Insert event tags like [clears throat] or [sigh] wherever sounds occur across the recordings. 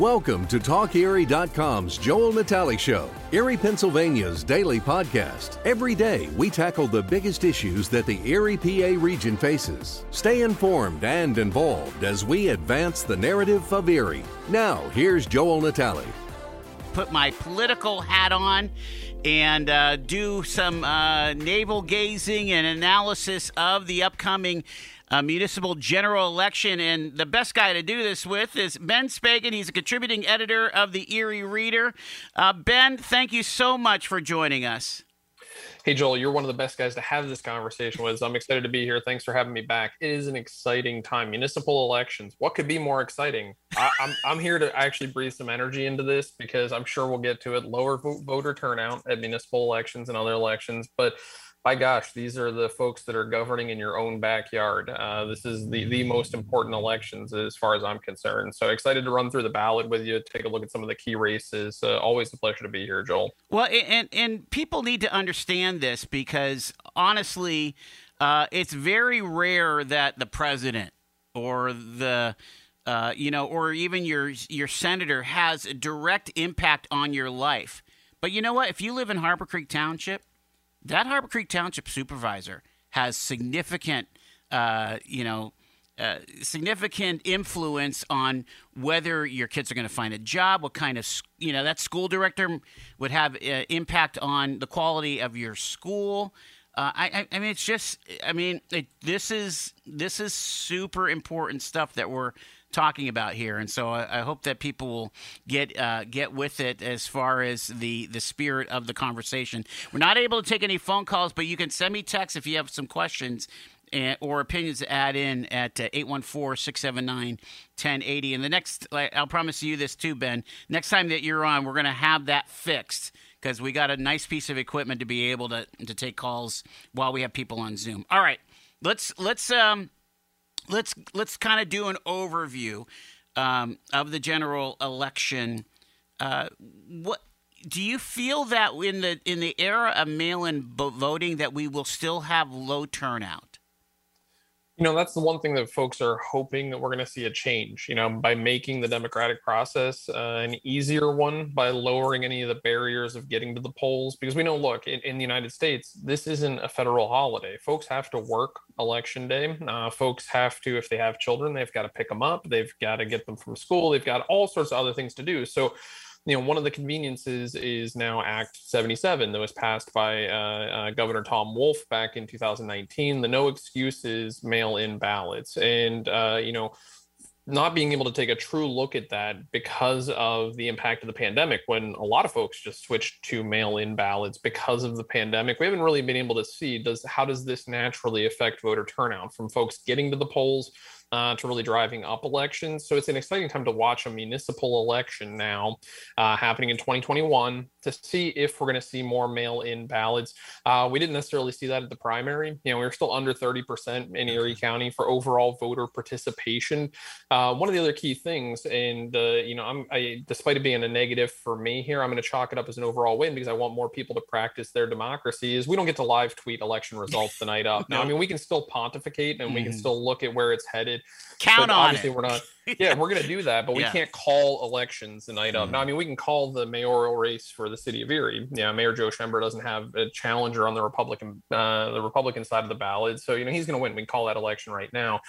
Welcome to TalkErie.com's Joel Natale Show, Erie, Pennsylvania's daily podcast. Every day, we tackle the biggest issues that the Erie PA region faces. Stay informed and involved as we advance the narrative of Erie. Now, here's Joel Natale. Put my political hat on and uh, do some uh, navel gazing and analysis of the upcoming uh, municipal general election. And the best guy to do this with is Ben Speggen. He's a contributing editor of the Erie Reader. Uh, ben, thank you so much for joining us. Hey, Joel, you're one of the best guys to have this conversation with. I'm excited to be here. Thanks for having me back. It is an exciting time. Municipal elections. What could be more exciting? I, am I'm, I'm here to actually breathe some energy into this because I'm sure we'll get to it. Lower voter turnout at municipal elections and other elections. But by gosh, these are the folks that are governing in your own backyard. Uh, this is the, the most important elections as far as I'm concerned. So excited to run through the ballot with you, take a look at some of the key races. Uh, always a pleasure to be here, Joel. Well, and, and people need to understand this because honestly, uh, it's very rare that the president or the uh, you know, or even your your senator has a direct impact on your life. But you know what? If you live in Harbor Creek Township, that Harbor Creek Township supervisor has significant, uh, you know, uh, significant influence on whether your kids are going to find a job, what kind of, you know, that school director would have uh, impact on the quality of your school. Uh, I, I, mean, it's just, I mean, it, this is this is super important stuff that we're talking about here, and so I, I hope that people will get uh, get with it as far as the the spirit of the conversation. We're not able to take any phone calls, but you can send me text if you have some questions. And, or opinions to add in at uh, 814-679-1080 and the next i'll promise you this too ben next time that you're on we're going to have that fixed because we got a nice piece of equipment to be able to, to take calls while we have people on zoom all right let's let's um let's let's kind of do an overview um, of the general election. Uh, what do you feel that in the in the era of mail-in voting that we will still have low turnout? You know that's the one thing that folks are hoping that we're going to see a change you know by making the democratic process uh, an easier one by lowering any of the barriers of getting to the polls. Because we know look in, in the united states this isn't a federal holiday. Folks have to work election day. Uh, folks have to if they have children they've got to pick them up. They've got to get them from school. They've got all sorts of other things to do. So you know, one of the conveniences is now Act 77 that was passed by uh, uh, Governor Tom Wolf back in 2019. The no excuses mail in ballots. And, uh, you know, not being able to take a true look at that because of the impact of the pandemic when a lot of folks just switched to mail in ballots because of the pandemic we haven't really been able to see does how does this naturally affect voter turnout from folks getting to the polls uh, to really driving up elections. So it's an exciting time to watch a municipal election now uh, happening in 2021 to see if we're going to see more mail-in ballots. Uh, we didn't necessarily see that at the primary. You know, we are still under 30% in Erie County for overall voter participation. Uh, one of the other key things, and uh, you know, I'm I, despite it being a negative for me here, I'm going to chalk it up as an overall win because I want more people to practice their democracy. Is we don't get to live tweet election results the night up. Now, I mean, we can still pontificate and mm-hmm. we can mm-hmm. still look at where it's headed. Count on obviously it. We're not. [laughs] Yeah, we're going to do that, but we yeah. can't call elections the night of. Now, I mean, we can call the mayoral race for the city of Erie. Yeah, Mayor Joe Schember doesn't have a challenger on the Republican uh, the Republican side of the ballot, so you know he's going to win. We can call that election right now,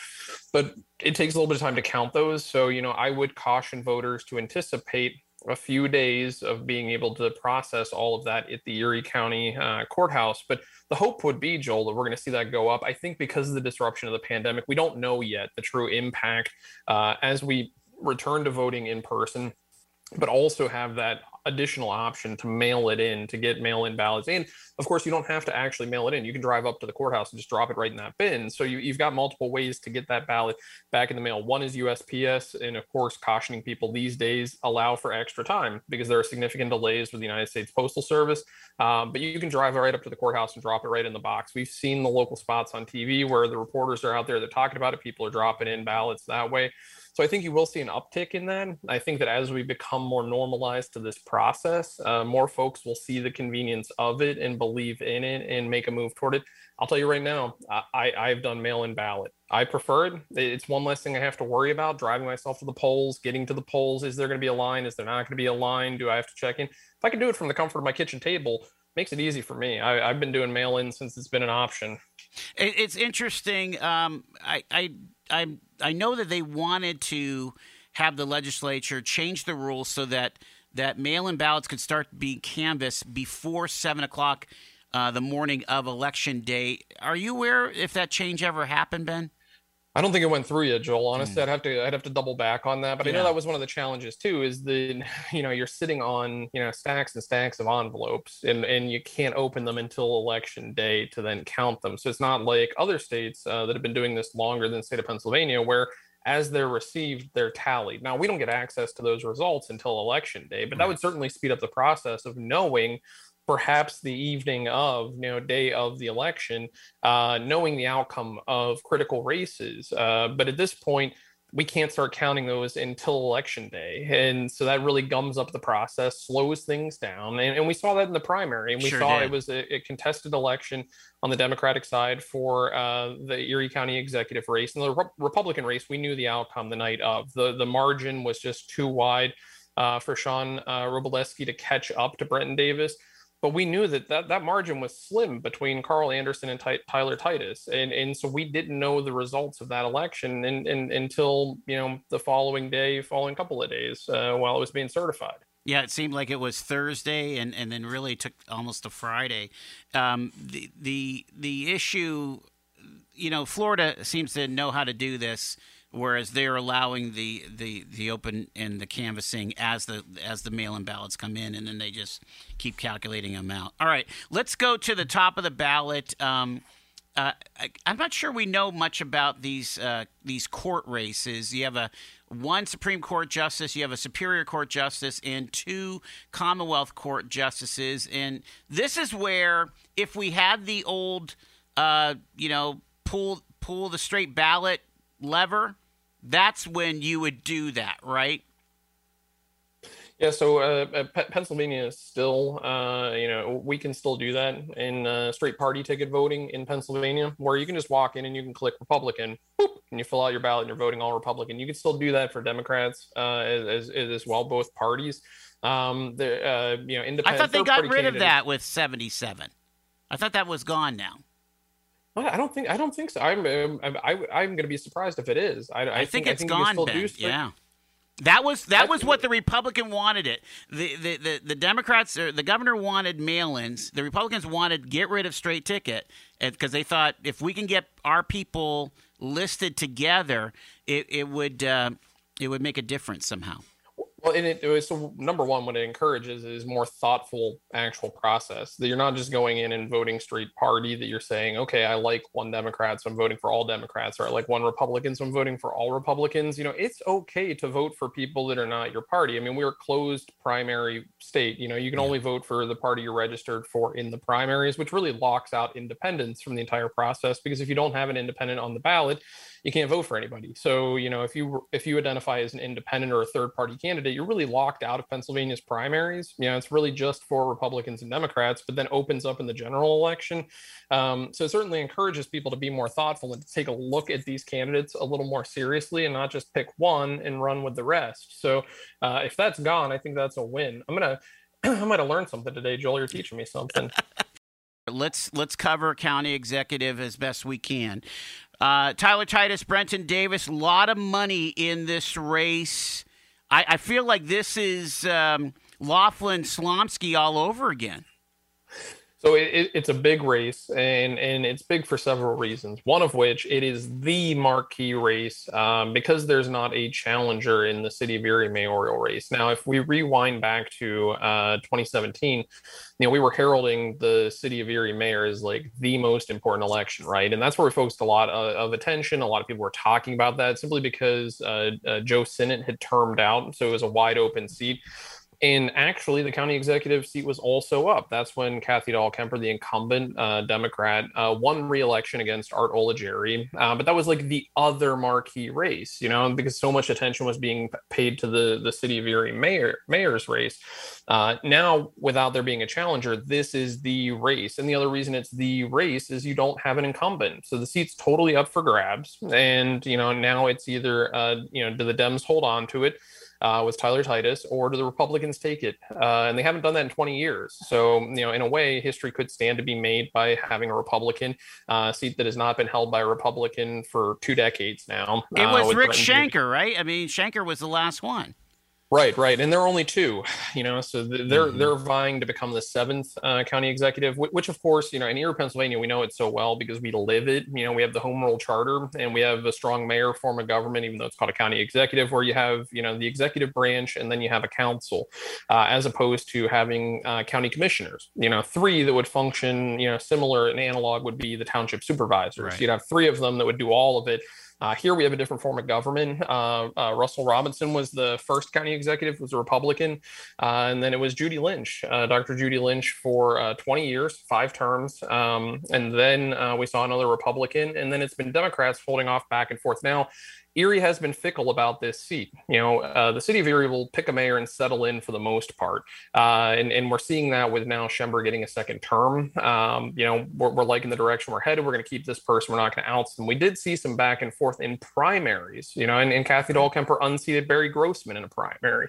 but it takes a little bit of time to count those. So you know, I would caution voters to anticipate a few days of being able to process all of that at the Erie County uh, courthouse. But the hope would be, Joel, that we're going to see that go up. I think because of the disruption of the pandemic, we don't know yet the true impact uh, as we return to voting in person but also have that additional option to mail it in to get mail in ballots. And of course, you don't have to actually mail it in. You can drive up to the courthouse and just drop it right in that bin. So you, have got multiple ways to get that ballot back in the mail. One is USPS. And of course, cautioning people these days allow for extra time because there are significant delays with the United States Postal Service. Um, but you can drive right up to the courthouse and drop it right in the box. We've seen the local spots on TV where the reporters are out there, they're talking about it. People are dropping in ballots that way. So I think you will see an uptick in that. I think that as we become more normalized to this process, uh, more folks will see the convenience of it and believe in it and make a move toward it. I'll tell you right now, I, I've done mail-in ballot. I prefer it. It's one less thing I have to worry about. Driving myself to the polls, getting to the polls. Is there going to be a line? Is there not going to be a line? Do I have to check in? If I can do it from the comfort of my kitchen table, makes it easy for me. I, have been doing mail-in since it's been an option. It's interesting. Um, I, I I I know that they wanted to have the legislature change the rules so that that mail-in ballots could start being canvassed before seven o'clock uh, the morning of election day. Are you aware if that change ever happened, Ben? I don't think it went through yet, Joel. Honestly, mm. I'd have to I'd have to double back on that. But yeah. I know that was one of the challenges too. Is the [laughs] you know you're sitting on you know stacks and stacks of envelopes, and and you can't open them until election day to then count them. So it's not like other states uh, that have been doing this longer than the state of Pennsylvania, where as they're received, they're tallied. Now we don't get access to those results until election day, but that would certainly speed up the process of knowing perhaps the evening of, you know, day of the election, uh, knowing the outcome of critical races. Uh, but at this point, we can't start counting those until election day. And so that really gums up the process, slows things down. And, and we saw that in the primary. And we sure saw did. it was a, a, contested election on the Democratic side for uh, the Erie County executive race. And the Re- Republican race, we knew the outcome the night of. The, the margin was just too wide uh, for Sean uh, Wroblewski to catch up to Brenton Davis but we knew that that, that margin was slim between Carl Anderson and Ty- Tyler Titus, and and so we didn't know the results of that election and, and, until you know the following day, following couple of days uh, while it was being certified. Yeah, it seemed like it was Thursday, and, and then really took almost a Friday. Um, the the the issue, you know, Florida seems to know how to do this whereas they're allowing the, the, the open and the canvassing as the as the mail-in ballots come in, and then they just keep calculating them out. All right, let's go to the top of the ballot. Um, uh, I, am not sure we know much about these uh, these court races. You have a one Supreme Court justice, you have a Superior Court justice, and two Commonwealth Court justices. And this is where, if we had the old, uh, you know, pull pull the straight ballot lever, that's when you would do that, right? Yeah, so uh, uh P- Pennsylvania is still, uh, you know, we can still do that in uh, straight party ticket voting in Pennsylvania, where you can just walk in and you can click Republican, whoop, and you fill out your ballot and you're voting all Republican. You can still do that for Democrats uh, as, as, as well, both parties. Um, the uh, you know, independent. I thought they got rid of that with 77. I thought that was gone now. I don't think I don't think so. I'm I'm, I, am going to be surprised if it is. I, I, I think, think, it's I think gone. Ben. Yeah. That was that was what the Republican wanted it. The the the, the Democrats or the governor wanted mail-ins. The Republicans wanted get rid of straight ticket because they thought if we can get our people listed together, it it would uh, it would make a difference somehow. Well, and it, was so number one, what it encourages is more thoughtful actual process. That you're not just going in and voting straight party. That you're saying, okay, I like one Democrat, so I'm voting for all Democrats, or I like one Republican, so I'm voting for all Republicans. You know, it's okay to vote for people that are not your party. I mean, we're a closed primary state. You know, you can only vote for the party you're registered for in the primaries, which really locks out independents from the entire process. Because if you don't have an independent on the ballot, you can't vote for anybody. So, you know, if you if you identify as an independent or a third party candidate, you're really locked out of Pennsylvania's primaries. You know, it's really just for Republicans and Democrats, but then opens up in the general election. Um, so it certainly encourages people to be more thoughtful and to take a look at these candidates a little more seriously and not just pick one and run with the rest. So uh, if that's gone, I think that's a win. I'm gonna [clears throat] I might have learned something today, Joel. You're teaching me something. [laughs] let's let's cover county executive as best we can. Uh, Tyler Titus, Brenton Davis, a lot of money in this race. I, I feel like this is um, Laughlin Slomski all over again. So it, it's a big race, and and it's big for several reasons. One of which it is the marquee race um, because there's not a challenger in the city of Erie mayoral race. Now, if we rewind back to uh, 2017, you know we were heralding the city of Erie mayor as like the most important election, right? And that's where we focused a lot of, of attention. A lot of people were talking about that simply because uh, uh, Joe Sinnott had termed out, so it was a wide open seat and actually, the county executive seat was also up. That's when Kathy Dahlkemper, the incumbent uh, Democrat, uh, won re-election against Art Oligeri. Uh, but that was like the other marquee race, you know, because so much attention was being paid to the the city of Erie mayor mayor's race. Uh, now, without there being a challenger, this is the race, and the other reason it's the race is you don't have an incumbent, so the seat's totally up for grabs. And you know, now it's either uh, you know, do the Dems hold on to it? Uh, with Tyler Titus, or do the Republicans take it? Uh, and they haven't done that in 20 years. So, you know, in a way, history could stand to be made by having a Republican uh, seat that has not been held by a Republican for two decades now. It was uh, Rick Schenker, right? I mean, Schenker was the last one. Right, right, and there are only two, you know, so they're mm-hmm. they're vying to become the seventh uh, county executive, which, of course, you know, in Erie, Pennsylvania, we know it so well because we live it. You know, we have the home rule charter, and we have a strong mayor form of government, even though it's called a county executive, where you have you know the executive branch and then you have a council, uh, as opposed to having uh, county commissioners. You know, three that would function, you know, similar. and analog would be the township supervisors. Right. You'd have three of them that would do all of it uh, here we have a different form of government. Uh, uh, Russell Robinson was the first county executive, was a Republican, uh, and then it was Judy Lynch, uh, Dr. Judy Lynch, for uh, 20 years, five terms, um, and then we saw another Republican, and then it's been Democrats holding off back and forth. Now, Erie has been fickle about this seat. You know, uh, the city of Erie will pick a mayor and settle in for the most part, uh, and and we're seeing that with now Schember getting a second term. Um, you know, we're, we're liking the direction we're headed. We're going to keep this person. We're not going to oust them. We did see some back and forth in primaries. You know, and, and Kathy Dahlkemper unseated Barry Grossman in a primary.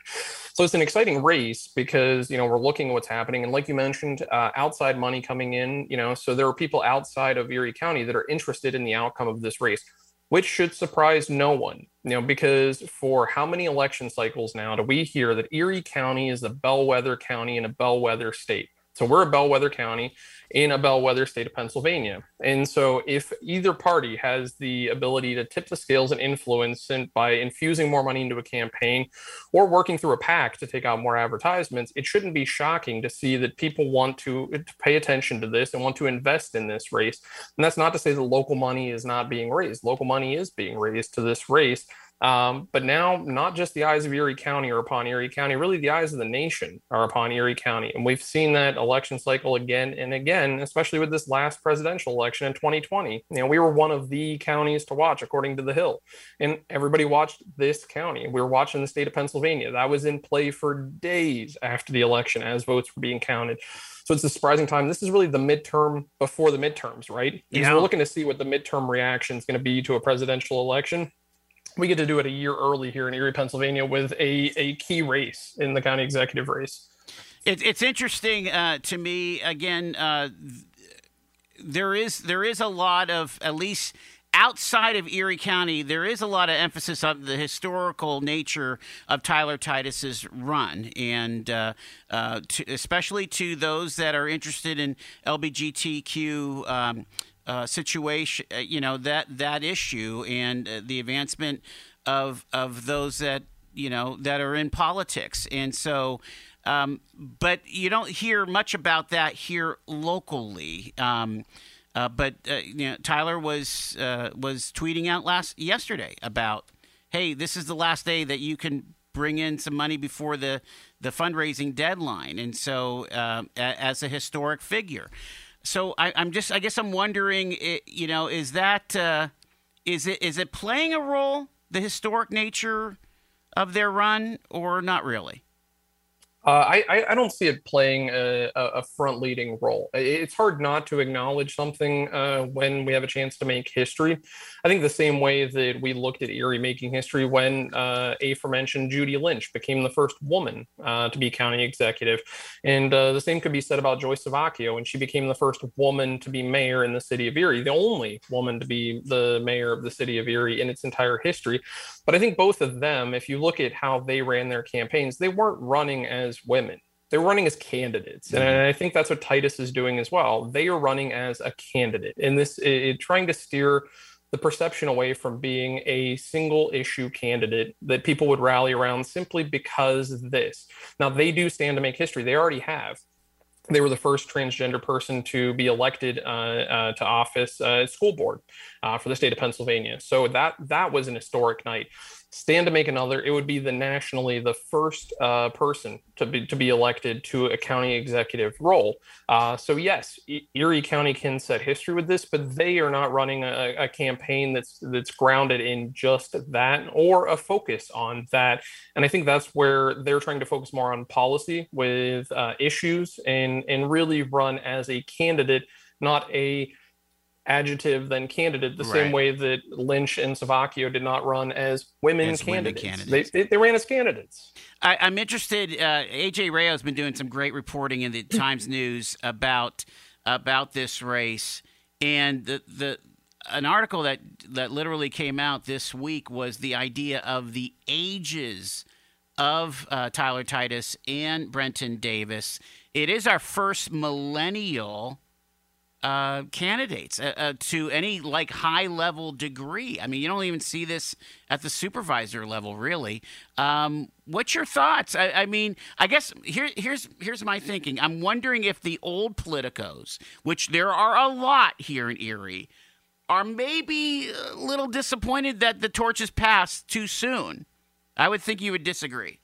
So it's an exciting race because you know we're looking at what's happening, and like you mentioned, uh, outside money coming in. You know, so there are people outside of Erie County that are interested in the outcome of this race which should surprise no one, you know, because for how many election cycles now do we hear that Erie County is a bellwether county and a bellwether state? So we're a bellwether county in a bellwether state of Pennsylvania. And so if either party has the ability to tip the scales and influence and by infusing more money into a campaign or working through a PAC to take out more advertisements, it shouldn't be shocking to see that people want to, to pay attention to this and want to invest in this race. And that's not to say that local money is not being raised. Local money is being raised to this race. Um, but now, not just the eyes of Erie County are upon Erie County, really the eyes of the nation are upon Erie County. And we've seen that election cycle again and again, especially with this last presidential election in 2020. You know, we were one of the counties to watch, according to The Hill. And everybody watched this county. We were watching the state of Pennsylvania. That was in play for days after the election as votes were being counted. So it's a surprising time. This is really the midterm before the midterms, right? Because yeah. we're looking to see what the midterm reaction is going to be to a presidential election we get to do it a year early here in Erie, Pennsylvania, with a, a key race in the county executive race. It, it's interesting uh, to me. Again, uh, there is there is a lot of at least outside of Erie County, there is a lot of emphasis on the historical nature of Tyler Titus's run, and uh, uh, to, especially to those that are interested in LBGTQ. Um, uh, situation, uh, you know that that issue and uh, the advancement of of those that you know that are in politics, and so. Um, but you don't hear much about that here locally. Um, uh, but uh, you know, Tyler was uh, was tweeting out last yesterday about, hey, this is the last day that you can bring in some money before the the fundraising deadline, and so uh, as a historic figure so I, am just, I guess I'm wondering, you know, is that, uh, is it, is it playing a role, the historic nature of their run, or not really? Uh, I, I don't see it playing a, a front leading role. It's hard not to acknowledge something uh, when we have a chance to make history. I think the same way that we looked at Erie making history when uh, aforementioned Judy Lynch became the first woman uh, to be county executive. And uh, the same could be said about Joyce Savocchio when she became the first woman to be mayor in the city of Erie, the only woman to be the mayor of the city of Erie in its entire history. But I think both of them, if you look at how they ran their campaigns, they weren't running as women. They're running as candidates. Mm-hmm. And I think that's what Titus is doing as well. They are running as a candidate in this, it, trying to steer the perception away from being a single issue candidate that people would rally around simply because this. Now, they do stand to make history. They already have they were the first transgender person to be elected uh, uh, to office uh, school board uh, for the state of Pennsylvania. So that that was an historic night. Stand to make another, it would be the nationally the first uh, person to be to be elected to a county executive role. Uh, so yes, Erie County can set history with this, but they are not running a, a, campaign that's that's grounded in just that or a focus on that. And I think that's where they're trying to focus more on policy with uh, issues and and really run as a candidate, not a adjective than candidate the right. same way that Lynch and Savocchio did not run as women, as candidates. women candidates. They, they, they, ran as candidates. I, am interested. Uh, AJ Rao has been doing some great reporting in the [clears throat] Times News about about this race, and the the an article that that literally came out this week was the idea of the ages of uh, Tyler Titus and Brenton Davis. It is our first millennial uh, candidates uh, uh, to any like high level degree. I mean, you don't even see this at the supervisor level, really. Um, what's your thoughts? I, I, mean, I guess here, here's here's my thinking. I'm wondering if the old politicos, which there are a lot here in Erie, are maybe a little disappointed that the torch is passed too soon. I would think you would disagree.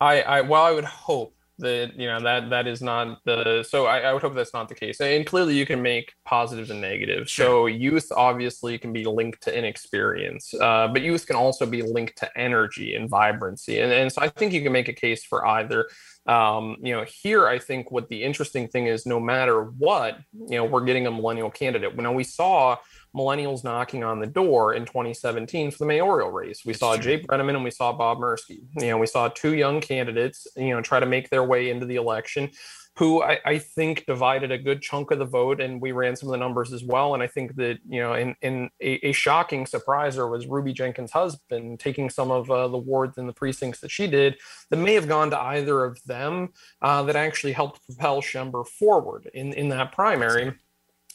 I, I well, I would hope that you know that that is not the so I, I, would hope that's not the case. And clearly you can make positives and negatives. Sure. so youth obviously can be linked to inexperience uh, but youth can also be linked to energy and vibrancy. And, and so i think you can make a case for either. Um, you know here i think what the interesting thing is no matter what you know we're getting a millennial candidate. When we saw millennials knocking on the door in 2017 for the mayoral race. We saw Jay Breneman and we saw Bob Merski. You know, we saw two young candidates, you know, try to make their way into the election who I, I, think divided a good chunk of the vote, and we ran some of the numbers as well. And I think that you know, in, in a, a shocking surpriser was Ruby Jenkins' husband taking some of uh, the wards in the precincts that she did that may have gone to either of them uh, that actually helped propel Schember forward in in that primary.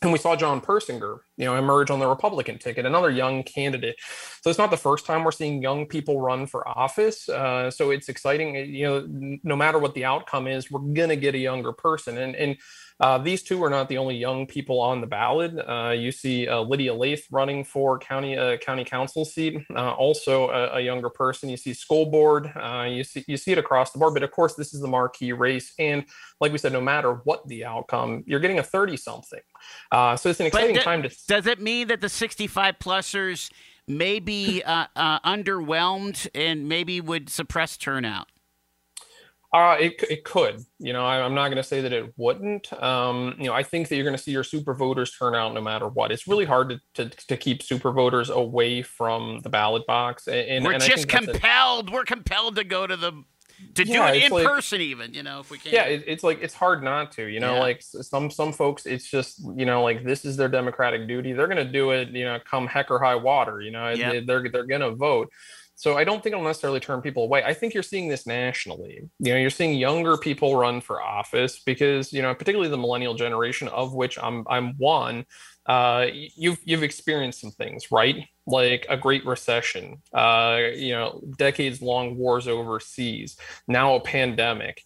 And we saw John Persinger, you know, emerge on the Republican ticket, another young candidate. So it's not the first time we're seeing young people run for office. Uh, so it's exciting. You know, no matter what the outcome is, we're gonna get a younger person. And and uh, these two are not the only young people on the ballot. Uh, you see uh, Lydia Laith running for county uh, county council seat, uh, also a, a, younger person. You see school board. Uh, you see you see it across the board. But of course, this is the marquee race, and like we said, no matter what the outcome, you're getting a thirty something. so it's an exciting time to. Does it mean that the sixty-five plusers may be underwhelmed and maybe would suppress turnout? Uh, it, it could. You know, I, am not going to say that it wouldn't. Um, you know, I think that you're going to see your super voters turn out no matter what. It's really hard to, to, to keep super voters away from the ballot box. And, we're and just compelled. We're compelled to go to the to do it in like, person even you know if we can yeah it, it's like it's hard not to you know yeah. like some some folks it's just you know like this is their democratic duty they're to do it you know come heck or high water you know yep. they're they're to vote so I don't think it'll necessarily turn people away. I think you're seeing this nationally. You know, you're seeing younger people run for office because, you know, particularly the millennial generation of which I'm I'm one, uh, you've you've experienced some things, right? Like a great recession, uh, you know, decades long wars overseas, now a pandemic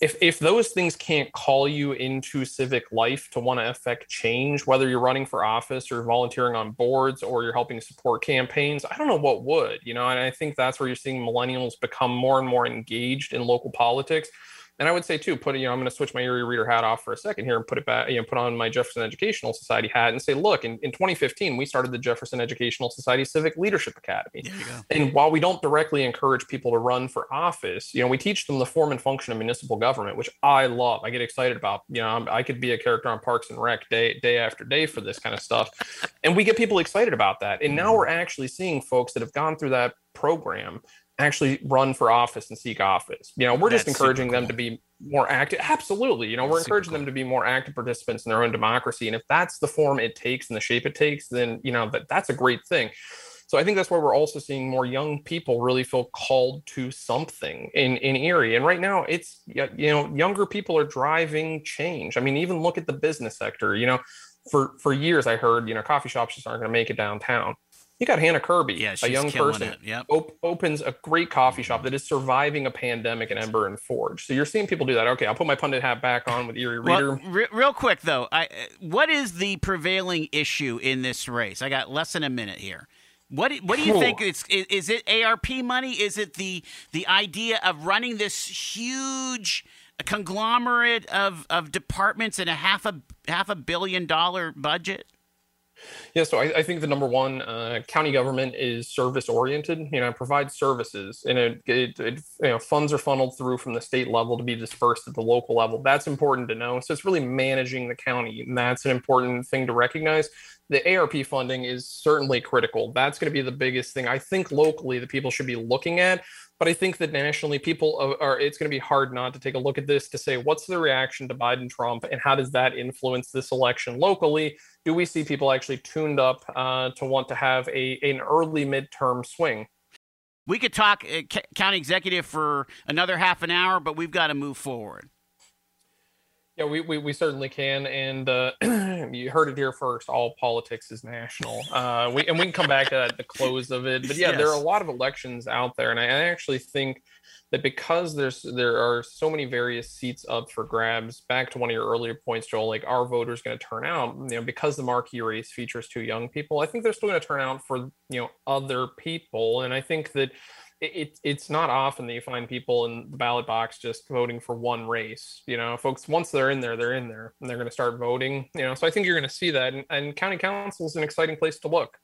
if if those things can't call you into civic life to want to affect change whether you're running for office or volunteering on boards or you're helping support campaigns i don't know what would you know and i think that's where you're seeing millennials become more and more engaged in local politics and I would say too, put you know, I'm going to switch my Erie Reader hat off for a second here and put it back, you know, put on my Jefferson Educational Society hat and say, look, in, in 2015, we started the Jefferson Educational Society Civic Leadership Academy. And while we don't directly encourage people to run for office, you know, we teach them the form and function of municipal government, which I love. I get excited about. You know, i could be a character on Parks and Rec day day after day for this kind of stuff, and we get people excited about that. And now mm-hmm. we're actually seeing folks that have gone through that program actually run for office and seek office. You know, we're That's just encouraging cool. them to be more active. Absolutely. You know, we're encouraging cool. them to be more active participants in their own democracy. And if that's the form it takes and the shape it takes, then, you know, that, that's a great thing. So I think that's why we're also seeing more young people really feel called to something in, in Erie. And right now it's, you know, younger people are driving change. I mean, even look at the business sector, you know, for, for years I heard, you know, coffee shops just aren't going to make it downtown you got Hannah Kirby, yeah, a young person, yep. op- opens a great coffee shop mm-hmm. that is surviving a pandemic in Ember and Forge. So you're seeing people do that. Okay, I'll put my pundit hat back on with Erie Reader. Well, re- real quick though, I, what is the prevailing issue in this race? I got less than a minute here. What what do you think? It's is, is it ARP money? Is it the the idea of running this huge conglomerate of, of departments and a half a half a billion dollar budget? Yeah, so I, I, think the number one uh, county government is service oriented. You know, provides services, and it, it, it, you know funds are funneled through from the state level to be dispersed at the local level. That's important to know. So it's really managing the county, and that's an important thing to recognize. The ARP funding is certainly critical. That's going to be the biggest thing I think locally that people should be looking at. But I think that nationally, people are, are it's going to be hard not to take a look at this to say what's the reaction to Biden Trump and how does that influence this election locally? Do we see people actually tuned up uh, to want to have a an early midterm swing? We could talk uh, county executive for another half an hour, but we've got to move forward. Yeah, we, we, we certainly can. And uh, [clears throat] you heard it here first. All politics is national. Uh, we, and we can come back at the close of it. But yeah, yes. there are a lot of elections out there. And I, I actually think that because there's there are so many various seats up for grabs, back to one of your earlier points, Joel, like our voters going to turn out, you know, because the marquee race features two young people, I think they're still going to turn out for, you know, other people. And I think that it, it's not often that you find people in the ballot box just voting for one race. You know, folks, once they're in there, they're in there and they're going to start voting. You know, so I think you're going to see that. And, and county council is an exciting place to look.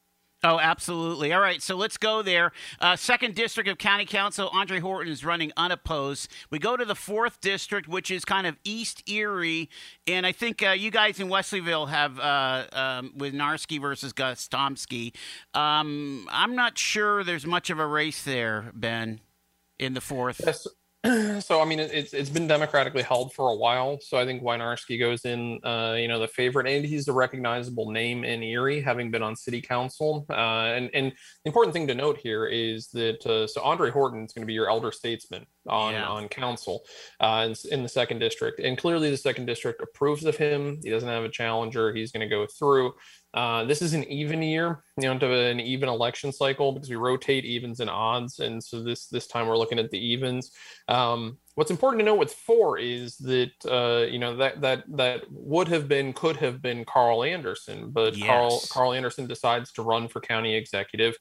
Oh, absolutely. All right, so let's go there. Uh, second district of County Council, Andre Horton is running unopposed. We go to the fourth district, which is kind of East Erie, and I think uh, you guys in Wesleyville have uh, um, Wynarski versus Gostomski. Um, I'm not sure there's much of a race there, Ben, in the fourth. [clears throat] so I mean, it's it's been democratically held for a while. So I think Wynarski goes in, uh, you know, the favorite, and he's a recognizable name in Erie, having been on city council. Uh, and and the important thing to note here is that uh, so Andre Horton is going to be your elder statesman on yeah. on council uh, in, in the second district, and clearly the second district approves of him. He doesn't have a challenger. He's going to go through. Uh, this is an even year, you know, to an even election cycle because we rotate evens and odds, and so this this time we're looking at the evens. Um, what's important to know with four is that uh, you know that that that would have been could have been Carl Anderson, but yes. Carl Carl Anderson decides to run for county executive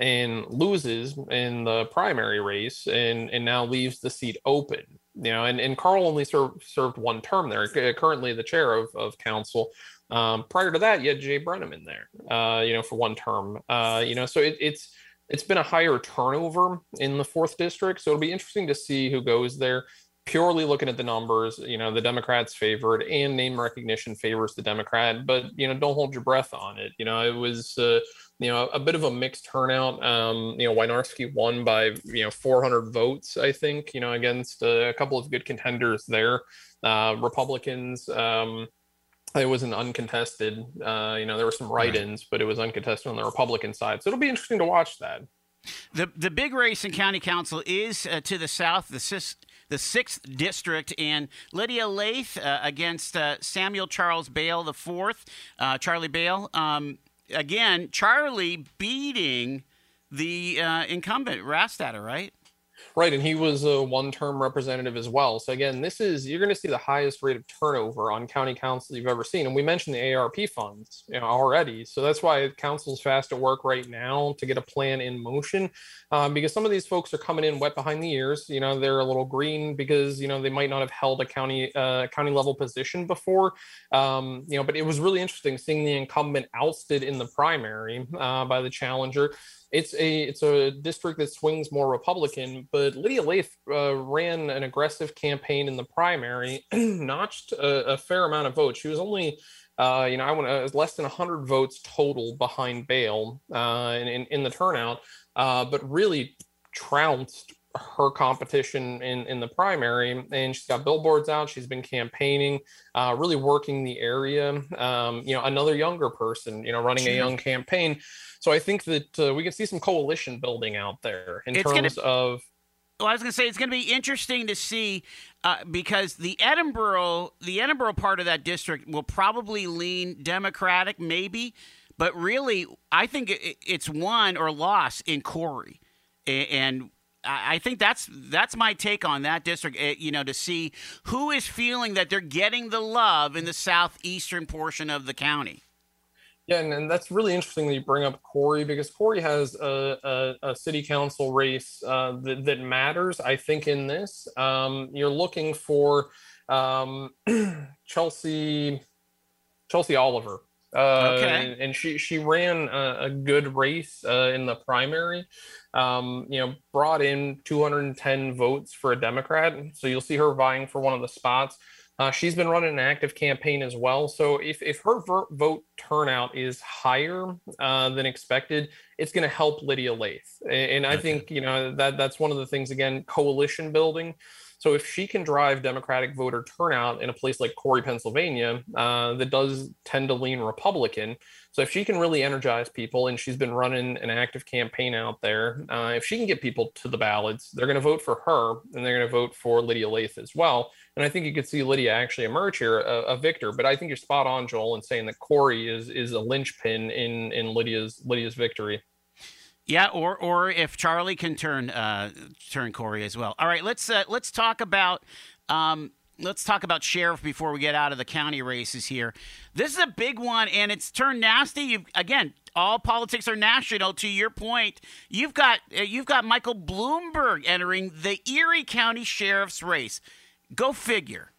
and loses in the primary race and and now leaves the seat open you know and, and carl only served served one term there currently the chair of, of council um, prior to that, you had Jay Breneman in there, uh, you know, for one term. Uh, you know, so it, it's it's been a higher turnover in the fourth district. So it'll be interesting to see who goes there. Purely looking at the numbers, you know, the Democrats favored and name recognition favors the Democrat, but you know, don't hold your breath on it. You know, it was uh, you know a bit of a mixed turnout. Um, you know, Wynarski won by you know 400 votes, I think. You know, against a couple of good contenders there. Uh, Republicans. Um, it was an uncontested. Uh, you know, there were some write-ins, but it was uncontested on the Republican side. So it'll be interesting to watch that. The the big race in county council is uh, to the south, the sis, the sixth district, and Lydia Laith uh, against uh, Samuel Charles Bayle the fourth, uh, Charlie Bayle. Um, again, Charlie beating the uh, incumbent Rastatter, right? Right, and he was a one-term representative as well. So again, this is you're going to see the highest rate of turnover on county council you've ever seen. And we mentioned the ARP funds you know, already, so that's why council's fast at work right now to get a plan in motion, um, because some of these folks are coming in wet behind the ears. You know, they're a little green because you know they might not have held a county uh, county level position before. Um, you know, but it was really interesting seeing the incumbent ousted in the primary uh, by the challenger it's a it's a district that swings more Republican, but Lydia Laith uh, ran an aggressive campaign in the primary, [clears throat] notched a, a, fair amount of votes. She was only, uh, you know, I want uh, less than 100 votes total behind Bayle uh, in, in, in the turnout, uh, but really trounced her competition in in the primary and she's got billboards out she's been campaigning uh, really working the area um, you know another younger person you know running a young campaign so I think that uh, we can see some coalition building out there in it's terms gonna, of. Well, I was going to say it's going to be interesting to see uh, because the Edinboro the Edinboro part of that district will probably lean Democratic, maybe, but really, I think it's won or lost in Corry, and I think that's that's my take on that district. Eh, you know, to see who is feeling that they're getting the love in the southeastern portion of the county. Yeah, and, and that's really interesting that you bring up Corry because Corry has a, a, a city council race uh, that, that matters. I think in this, um, you're looking for um, [clears throat] Chelsea Chelsea Oliver. Uh, okay. And, she she ran a, a good race uh, in the primary. Um, you know, brought in 210 votes for a Democrat, so you'll see her vying for one of the spots. Uh, she's been running an active campaign as well. So if, if her vote turnout is higher uh, than expected, it's going to help Lydia Laith. And, and I okay. think you know that that's one of the things again, coalition building. So if she can drive Democratic voter turnout in a place like Corry, Pennsylvania, uh, that does tend to lean Republican, so if she can really energize people, and she's been running an active campaign out there, uh, if she can get people to the ballots, they're going to vote for her, and they're going to vote for Lydia Laith as well. And I think you could see Lydia actually emerge here a, a victor. But I think you're spot on, Joel, in saying that Corry is is a linchpin in in Lydia's Lydia's victory. Yeah, or or if Charlie can turn uh, turn Corry as well. All right, let's uh, let's talk about um, let's talk about sheriff before we get out of the county races here. This is a big one, and it's turned nasty. You've, again, all politics are national. To your point, you've got uh, you've got Michael Bloomberg entering the Erie County sheriff's race. Go figure.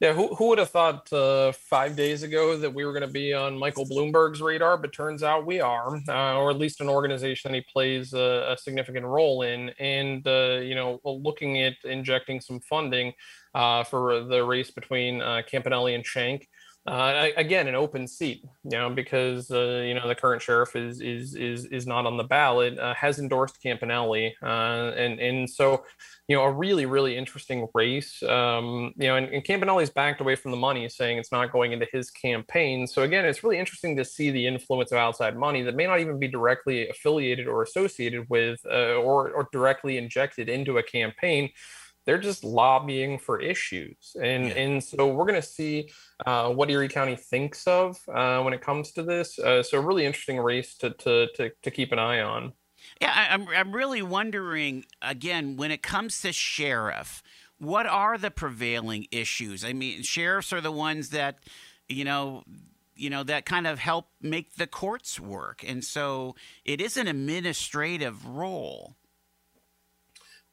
Yeah, who, who would have thought uh, five days ago that we were going to be on Michael Bloomberg's radar? But turns out we are, uh, or at least an organization that he plays a, a significant role in. And, uh, you know, looking at injecting some funding uh, for the race between uh, Campanelli and Schenck. Uh, again, an open seat, you know, because uh, you know the current sheriff is is is is not on the ballot, uh, has endorsed Campanelli, uh, and and so you know a really really interesting race. Um, you know, and, and Campanelli's backed away from the money, saying it's not going into his campaign. So again, it's really interesting to see the influence of outside money that may not even be directly affiliated or associated with, uh, or or directly injected into a campaign they're just lobbying for issues. And yeah. and so we're going to see uh, what erie county thinks of uh, when it comes to this. Uh, so a really interesting race to, to to to keep an eye on. Yeah I, i'm i'm really wondering again when it comes to sheriff what are the prevailing issues? I mean sheriffs are the ones that you know you know that kind of help make the courts work. And so it is an administrative role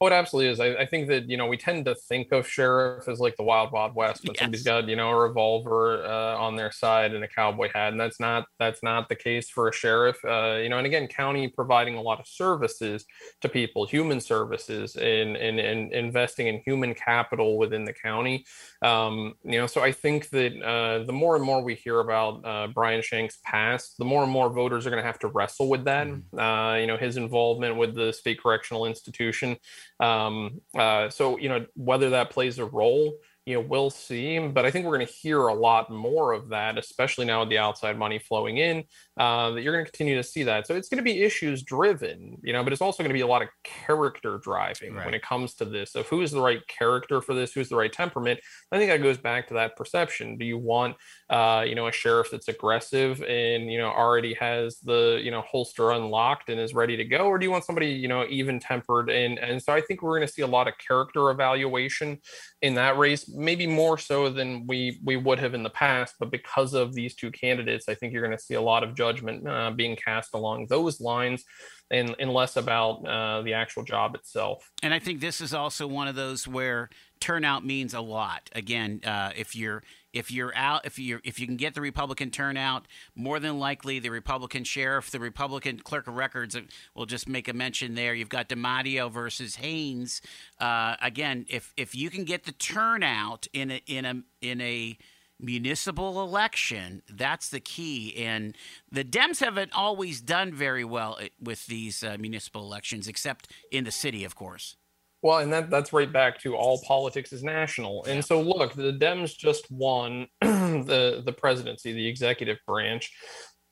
Oh, it absolutely is. I, I, think that you know we tend to think of sheriff as like the wild wild west, but yes. somebody's got you know a revolver uh, on their side and a cowboy hat, and that's not that's not the case for a sheriff. Uh, you know, and again, county providing a lot of services to people, human services, and and, and investing in human capital within the county. Um, you know, so I think that uh, the more and more we hear about uh, Brian Shank's past, the more and more voters are going to have to wrestle with that. Uh, you know, his involvement with the state correctional institution. Um, uh, so, you know, whether that plays a role you know, we'll see. But I think we're going to hear a lot more of that, especially now with the outside money flowing in. Uh, that you're going to continue to see that. So it's going to be issues driven, you know, but it's also going to be a lot of character driving right. when it comes to this. Of who's the right character for this, who's the right temperament. I think that goes back to that perception. Do you want, uh, you know, a sheriff that's aggressive and you know already has the you know holster unlocked and is ready to go, or do you want somebody you know even tempered? And and so I think we're going to see a lot of character evaluation in that race maybe more so than we we would have in the past. But because of these two candidates, I think you're going to see a lot of judgment uh, being cast along those lines. And, and less about uh, the actual job itself. And I think this is also one of those where turnout means a lot. Again, uh, if you're if you're out if you if you can get the Republican turnout, more than likely the Republican sheriff, the Republican clerk of records uh, will just make a mention there. You've got DiMatteo versus Haynes. Uh, again, if if you can get the turnout in a in a in a municipal election, that's the key. And the Dems haven't always done very well uh, with these uh, municipal elections, except in the city, of course. Well, and that that's right back to all politics is national. And so look, the Dems just won [clears throat] the the presidency, the executive branch,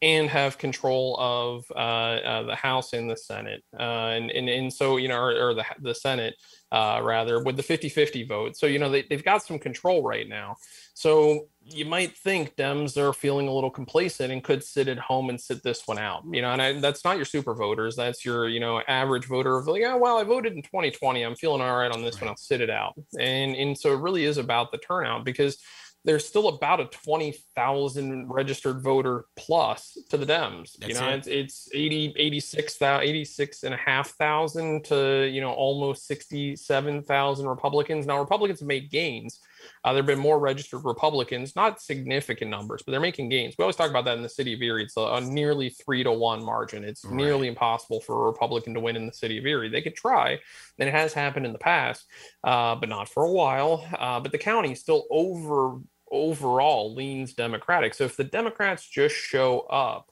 and have control of uh, uh, the House and the Senate. Uh, and, and and so you know, or, or the the Senate uh, rather, with the 50-50 vote. So you know they they've got some control right now. So you might think Dems are feeling a little complacent and could sit at home and sit this one out. You know, and I, that's not your super voters. That's your, you know, average voter of like, oh, well, I voted in 2020. I'm feeling all right on this right. one. I'll sit it out. And and so it really is about the turnout because there's still about a 20,000 registered voter plus to the Dems. That's you know, it. it's, it's 80, 86, 86 and a half thousand to, you know, almost 67,000 Republicans. Now, Republicans have made gains. Uh, there have been more registered Republicans, not significant numbers, but they're making gains. We always talk about that in the city of Erie. It's a, a nearly three to one margin. It's right. nearly impossible for a Republican to win in the city of Erie. They could try, and it has happened in the past, uh, but not for a while. Uh, but the county is still over overall leans Democratic. So if the Democrats just show up,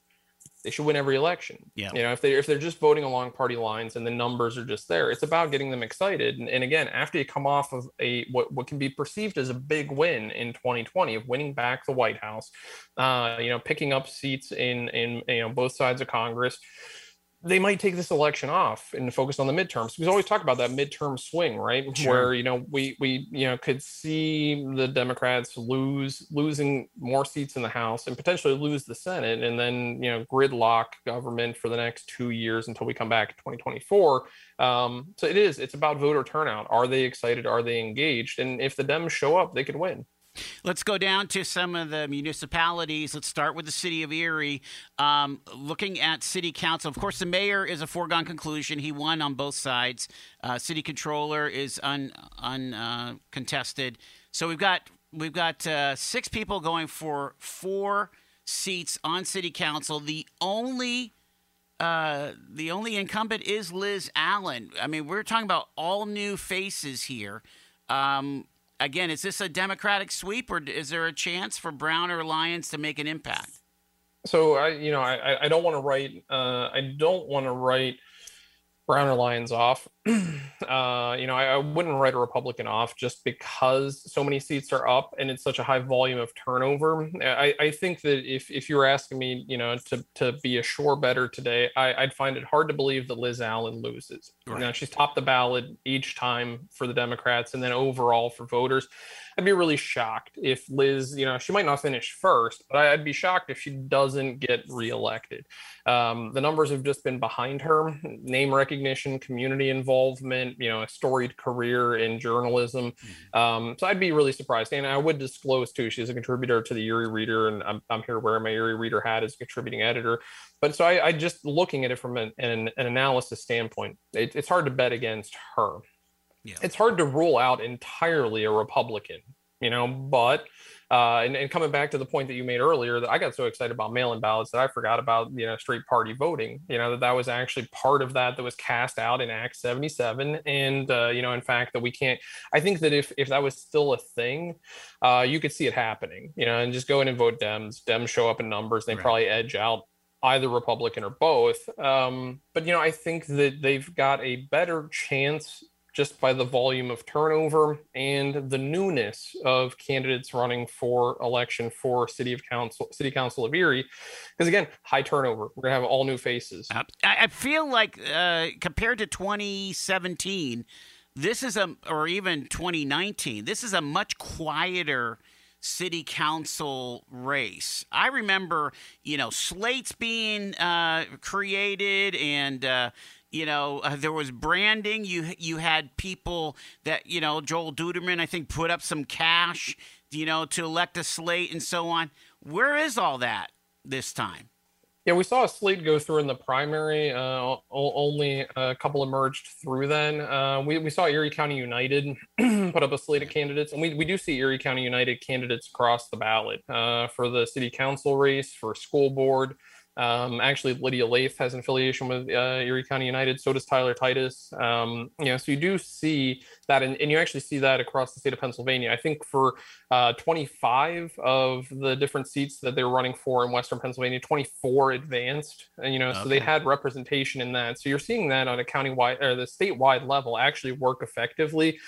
they should win every election. Yeah. You know, if they if they're just voting along party lines and the numbers are just there, it's about getting them excited. And, and again, after you come off of a what, what can be perceived as a big win in 2020 of winning back the White House, uh, you know, picking up seats in in you know both sides of Congress they might take this election off and focus on the midterms. We always talk about that midterm swing, right? Sure. Where you know we we you know could see the Democrats lose losing more seats in the House and potentially lose the Senate, and then you know gridlock government for the next two years until we come back in 2024. Um, so it is. It's about voter turnout. Are they excited? Are they engaged? And if the Dems show up, they could win. Let's go down to some of the municipalities. Let's start with the city of Erie. Um, looking at city council, of course, the mayor is a foregone conclusion. He won on both sides. Uh, city controller is uncontested. Uh, so we've got we've got uh, six people going for four seats on city council. The only uh, the only incumbent is Liz Allen. I mean, we're talking about all new faces here. Um, again, is this a Democratic sweep, or is there a chance for Brown or Lyons to make an impact? So I, you know, I, I don't want to write, uh, I don't want to write Brown or Lyons off. [clears throat] uh, you know, I, I, wouldn't write a Republican off just because so many seats are up and it's such a high volume of turnover. I, I think that if, if you were asking me, you know, to, to be a sure better today, I, would find it hard to believe that Liz Allen loses. Right. You know, she's topped the ballot each time for the Democrats and then overall for voters. I'd be really shocked if Liz, you know, she might not finish first, but I'd be shocked if she doesn't get reelected. Um, the numbers have just been behind her name recognition, community involvement, you know, a storied career in journalism. Mm-hmm. Um, so I'd be really surprised. And I would disclose too, she's a contributor to the Erie Reader, and I'm, I'm here wearing my Erie Reader hat as a contributing editor. But so I, I just looking at it from an, an, an analysis standpoint, it, it's hard to bet against her. Yeah. It's hard to rule out entirely a Republican, you know, but uh, and, and coming back to the point that you made earlier, that I got so excited about mail-in ballots that I forgot about you know straight party voting. You know that that was actually part of that that was cast out in Act 77, and uh, you know in fact that we can't. I think that if if that was still a thing, uh, you could see it happening. You know, and just go in and vote Dems. Dems show up in numbers. They right. probably edge out either Republican or both. Um, but you know, I think that they've got a better chance just by the volume of turnover and the newness of candidates running for election for city of council city council of erie. Because again high turnover. We're gonna have all new faces. I feel like uh, compared to 2017 this is a or even 2019 this is a much quieter city council race. I remember, you know, slates being uh, created and, uh, you know, uh, there was branding. You you had people that you know, Joel Duderman, I think, put up some cash, you know, to elect a slate and so on. Where is all that this time? Yeah, we saw a slate go through in the primary. Uh, only a couple emerged through then. Uh, we, we saw Erie County United [clears throat] put up a slate of candidates, and we, we do see Erie County United candidates across the ballot uh, for the city council race, for school board, um, actually, Lydia Laith has an affiliation with uh, Erie County United. So does Tyler Titus. Um, you know, so you do see that, and, and, you actually see that across the state of Pennsylvania. I think for uh, 25 of the different seats that they were running for in Western Pennsylvania, 24 advanced. And you know, okay. so they had representation in that. So you're seeing that on a county-wide or the statewide level actually work effectively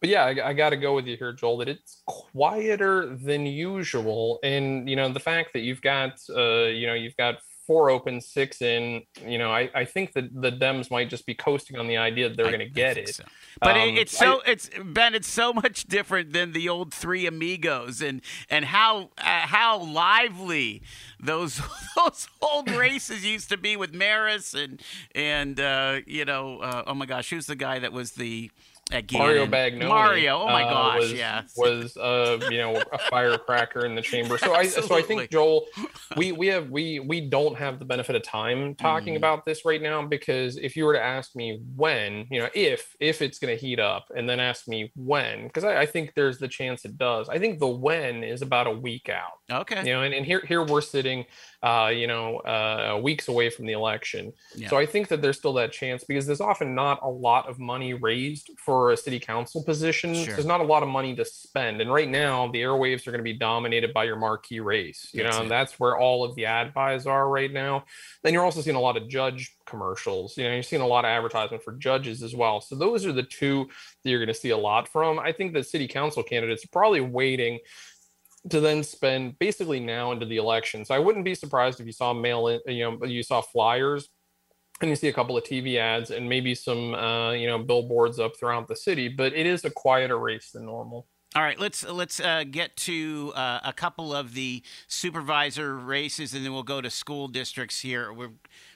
but yeah, I, I got to go with you here, Joel. That it's quieter than usual, and you know the fact that you've got, uh, you know, you've got four open, six in. You know, I, I think that the Dems might just be coasting on the idea that they're going to get it. So. But um, it's so I, it's Ben. It's so much different than the old Three Amigos, and and how uh, how lively those [laughs] those old races used to be with Maris and and uh, you know, uh, oh my gosh, who's the guy that was the Again. Mario Bagnoni. Mario, oh my uh, gosh, was, yeah, was uh, you know a firecracker in the chamber. So I so I think Joel, we we have we we don't have the benefit of time talking mm. about this right now because if you were to ask me when, you know, if if it's going to heat up, and then ask me when, because I, I, think there's the chance it does. I think the when is about a week out. Okay, you know, and, and here here we're sitting uh, you know, uh, weeks away from the election. Yeah. So I think that there's still that chance because there's often not a lot of money raised for a city council position. Sure. There's not a lot of money to spend. And right now, the airwaves are going to be dominated by your marquee race. You that's know, and that's where all of the ad buys are right now. Then you're also seeing a lot of judge commercials. You know, you're seeing a lot of advertisement for judges as well. So those are the two that you're going to see a lot from. I think the city council candidates are probably waiting to then spend basically now into the election. So I wouldn't be surprised if you saw mail in, you know, you saw flyers and you see a couple of TV ads and maybe some, uh, you know, billboards up throughout the city, but it is a quieter race than normal. All right, let's let's uh, get to uh, a couple of the supervisor races, and then we'll go to school districts here. We're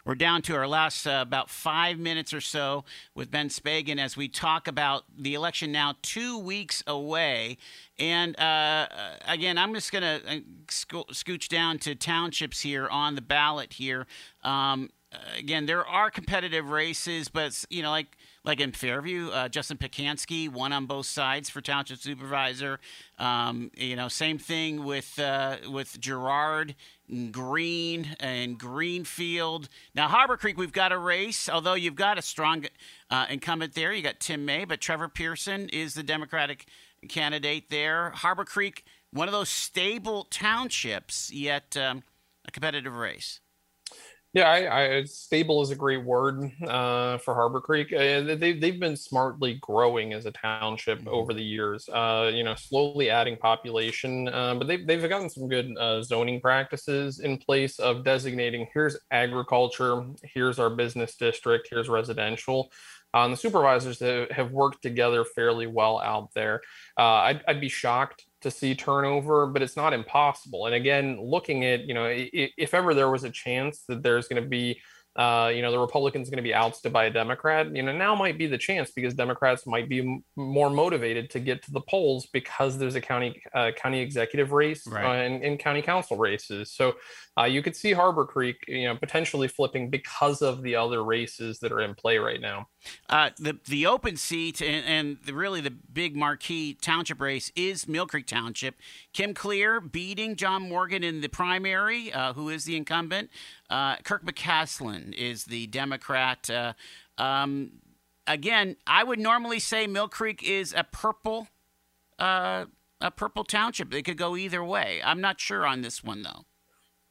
we're down to our last uh, about five minutes or so with Ben Speggen as we talk about the election now two weeks away. And uh, uh, again, I'm just going to uh, sco- scooch down to townships here on the ballot here. Um, again, there are competitive races, but you know, like like in Fairview, uh, Justin Pekansky won on both sides for township supervisor. Um, you know, same thing with uh, with Girard and Green and Greenfield. Now Harbor Creek, we've got a race, although you've got a strong uh, incumbent there. You got Tim May, but Trevor Pearson is the Democratic candidate there. Harbor Creek, one of those stable townships, yet um, a competitive race. Yeah, I, I, stable is a great word uh, for Harbor Creek. Uh, they've they've been smartly growing as a township mm-hmm. over the years. Uh, you know, slowly adding population, uh, but they've they've gotten some good uh, zoning practices in place of designating here's agriculture, here's our business district, here's residential. Uh, the supervisors have worked together fairly well out there. I'd, I'd be shocked to see turnover, but it's not impossible. And again, looking at, you know, if ever there was a chance that there's going to be uh, you know, the Republicans going to be ousted by a Democrat, you know, now might be the chance because Democrats might be m- more motivated to get to the polls because there's a county uh, county executive race right. uh, and, and, county council races. So uh, you could see Harbor Creek, you know, potentially flipping because of the other races that are in play right now. Uh, the the open seat and, and the, really the big marquee township race is Mill Creek Township. Kim Clear beating John Morgan in the primary, uh, who is the incumbent. Uh, Kirk McCaslin is the Democrat. Uh, um, again, I would normally say Mill Creek is a purple, uh, a purple township. It could go either way. I'm not sure on this one though.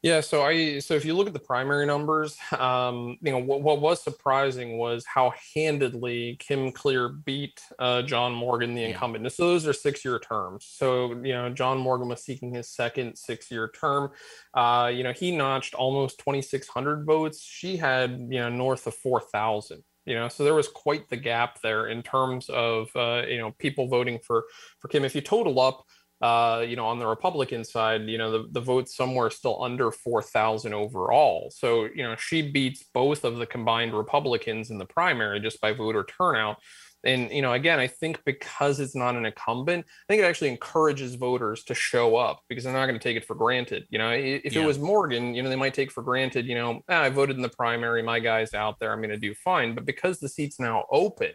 Yeah, so I so if you look at the primary numbers, um, you know what, what was surprising was how handedly Kim Clear beat uh, John Morgan, the incumbent. Yeah. So those are six-year terms. So you know John Morgan was seeking his second six-year term. Uh, you know he notched almost 2,600 votes. She had you know north of 4,000 you know so there was quite the gap there in terms of uh, you know people voting for for kim if you total up uh, you know, on the Republican side, you know, the, the vote's somewhere still under 4,000 overall. So, you know, she beats both of the combined Republicans in the primary just by voter turnout and you know again i think because it's not an incumbent i think it actually encourages voters to show up because they're not going to take it for granted you know if yeah. it was morgan you know they might take for granted you know ah, i voted in the primary my guy's out there i'm going to do fine but because the seat's now open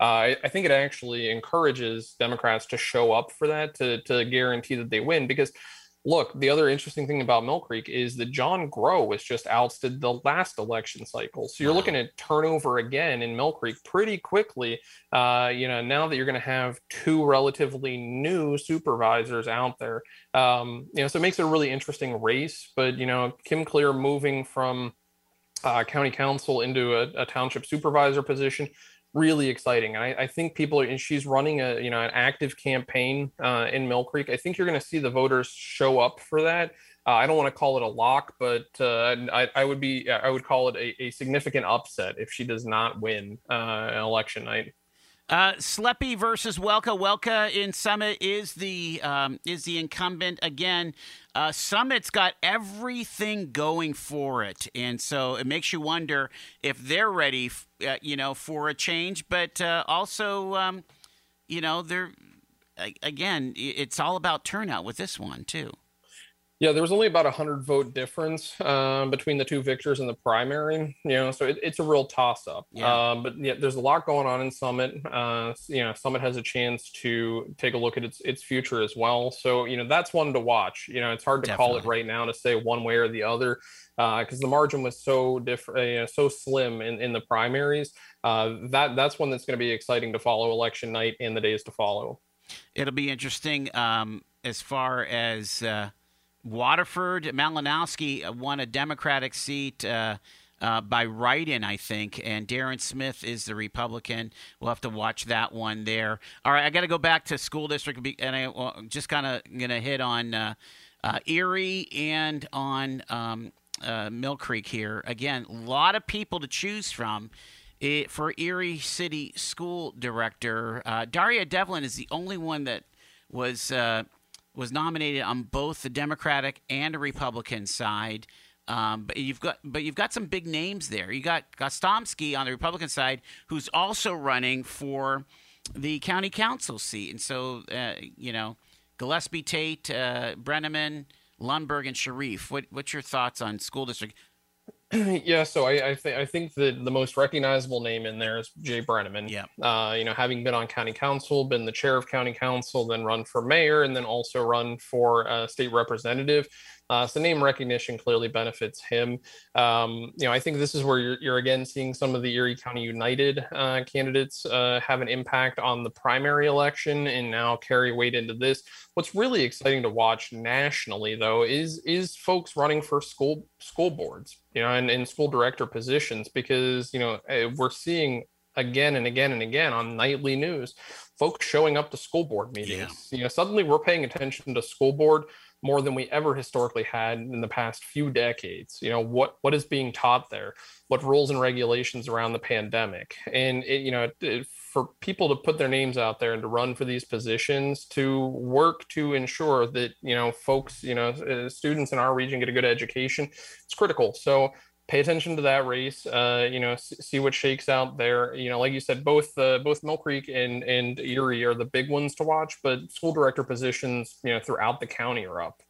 uh, I, I, think it actually encourages democrats to show up for that to, to guarantee that they win because look, the other interesting thing about Mill Creek is that John Grow was just ousted the last election cycle. So you're wow. looking at turnover again in Mill Creek pretty quickly. Uh, you know, now that you're going to have two relatively new supervisors out there, um, you know, so it makes it a really interesting race. But, you know, Kim Clear moving from uh, county council into a, a township supervisor position really exciting. And I, I, think people are, and she's running a, you know, an active campaign uh, in Mill Creek. I think you're going to see the voters show up for that. Uh, I don't want to call it a lock, but uh, I, I, would be, I would call it a, a, significant upset if she does not win uh, an election night. Uh, Sleppy versus Welka. Welka in Summit is the um, is the incumbent again. Uh, Summit's got everything going for it, and so it makes you wonder if they're ready, uh, you know, for a change. But uh, also, um, you know, they're again, it's all about turnout with this one too. Yeah, there was only about a hundred vote difference um, between the two victors in the primary. You know, so it, it's a real toss up. Yeah. Um, but yeah, there's a lot going on in Summit. Uh, you know, Summit has a chance to take a look at its its future as well. So you know, that's one to watch. You know, it's hard to Definitely. call it right now to say one way or the other because uh, the margin was so different, you know, so slim in, in the primaries. Uh, that that's one that's going to be exciting to follow election night and the days to follow. It'll be interesting um, as far as uh, Waterford, Malinowski won a Democratic seat uh, uh, by write-in, I think, and Darren Smith is the Republican. We'll have to watch that one there. All right, I got to go back to school district, and I well, just kind of going to hit on uh, uh, Erie and on um, uh, Mill Creek here. Again, a lot of people to choose from. It, for Erie City School Director, uh, Daria Devlin is the only one that was uh, was nominated on both the Democratic and a Republican side. Um, but you've got but you've got some big names there. You got Gostomski on the Republican side, who's also running for the county council seat, and so uh, you know Gillespie, Tate, uh, Breneman, Lundberg, and Sharif. What what's your thoughts on school district? [clears throat] yeah, so I I, th- I think that the most recognizable name in there is Jay Breneman. Yeah. Uh, you know, having been on county council, been the chair of county council, then run for mayor, and then also run for uh, state representative. Uh, so name recognition clearly benefits him. Um, you know, I think this is where you're, you're again seeing some of the Erie County United uh, candidates uh, have an impact on the primary election and now carry weight into this. What's really exciting to watch nationally, though, is is folks running for school school boards, you know, and in school director positions because you know eh, we're seeing again and again and again on nightly news folks showing up to school board meetings. Yeah. You know, suddenly we're paying attention to school board more than we ever historically had in the past few decades. You know, what what is being taught there, what rules and regulations around the pandemic, and it, you know, it, for people to put their names out there and to run for these positions, to work to ensure that you know folks, you know, uh, students in our region get a good education, it's critical. So pay attention to that race. Uh, you know, see what shakes out there. You know, like you said, both uh, both Mill Creek and and Erie are the big ones to watch, but school director positions, you know, throughout the county are up.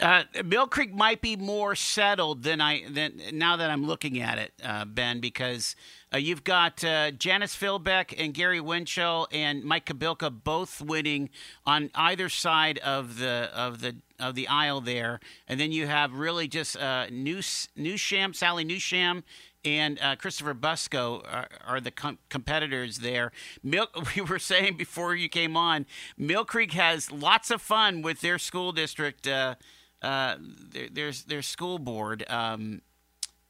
Uh, Mill Creek might be more settled than I than now that I'm looking at it, uh, Ben, because uh, you've got uh, Janice Philbeck and Gary Winchell and Mike Kabilka both winning on either side of the of the of the aisle there, and then you have really just uh, News Newsham, Sally Newsham, and uh, Christopher Busco are, are the com- competitors there. Milk, [laughs] we were saying before you came on, Mill Creek has lots of fun with their school district, uh, uh, their, their, their school board. Um,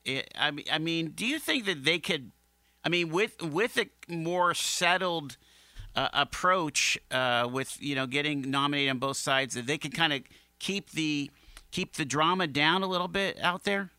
it, I, I mean, do you think that they could? I mean, with with a more settled uh, approach, uh, with you know getting nominated on both sides, that they could kind of keep the keep the drama down a little bit out there?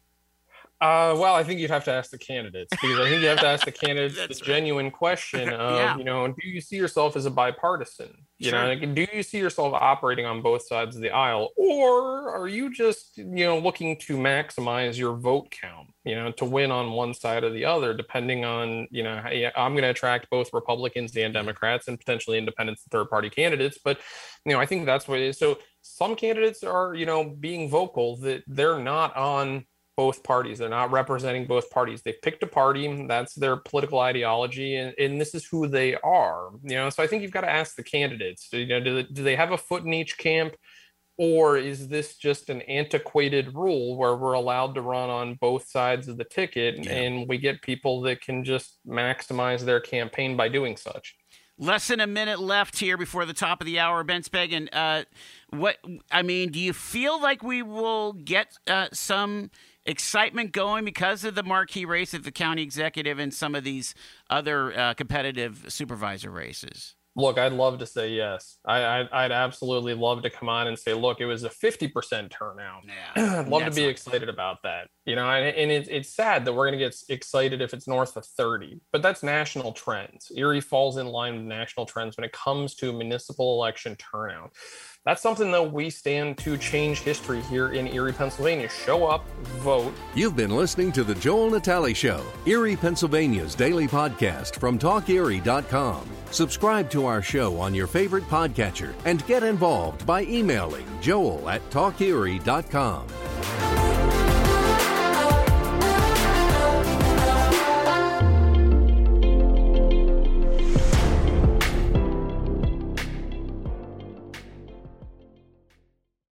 Uh, well, I think you'd have to ask the candidates because I think you have to ask the [laughs] candidates the genuine question [laughs] of, yeah. you know, do you see yourself as a bipartisan? You sure. know, like, do you see yourself operating on both sides of the aisle, or are you just, you know, looking to maximize your vote count? You know, to win on one side or the other, depending on, you know, I'm going to attract both Republicans and Democrats and potentially independents and third party candidates. But, you know, I think that's what it is. So some candidates are, you know, being vocal that they're not on both parties. They're not representing both parties. They've picked a party. That's their political ideology, and, and this is who they are. You know, so I think you've got to ask the candidates. You know, do they, do they have a foot in each camp, or is this just an antiquated rule where we're allowed to run on both sides of the ticket, yeah. and we get people that can just maximize their campaign by doing such? Less than a minute left here before the top of the hour, Ben Speggen. Uh, what I mean, do you feel like we will get uh, some? Excitement going because of the marquee race at the county executive and some of these other uh, competitive supervisor races? Look, I'd love to say yes. I, I would absolutely love to come on and say, look, it was a fifty percent turnout. Yeah, [clears throat] I'd love to be excited about that. You know, and, and it, it's sad that we're going to get excited if it's north of thirty, but that's national trends. Erie falls in line with national trends when it comes to municipal election turnout that's something that we stand to change history here in Erie, Pennsylvania. Show up, vote. You've been listening to The Joel Natale Show, Erie, Pennsylvania's daily podcast from TalkErie.com. Subscribe to our show on your favorite podcatcher and get involved by emailing joel at TalkErie.com.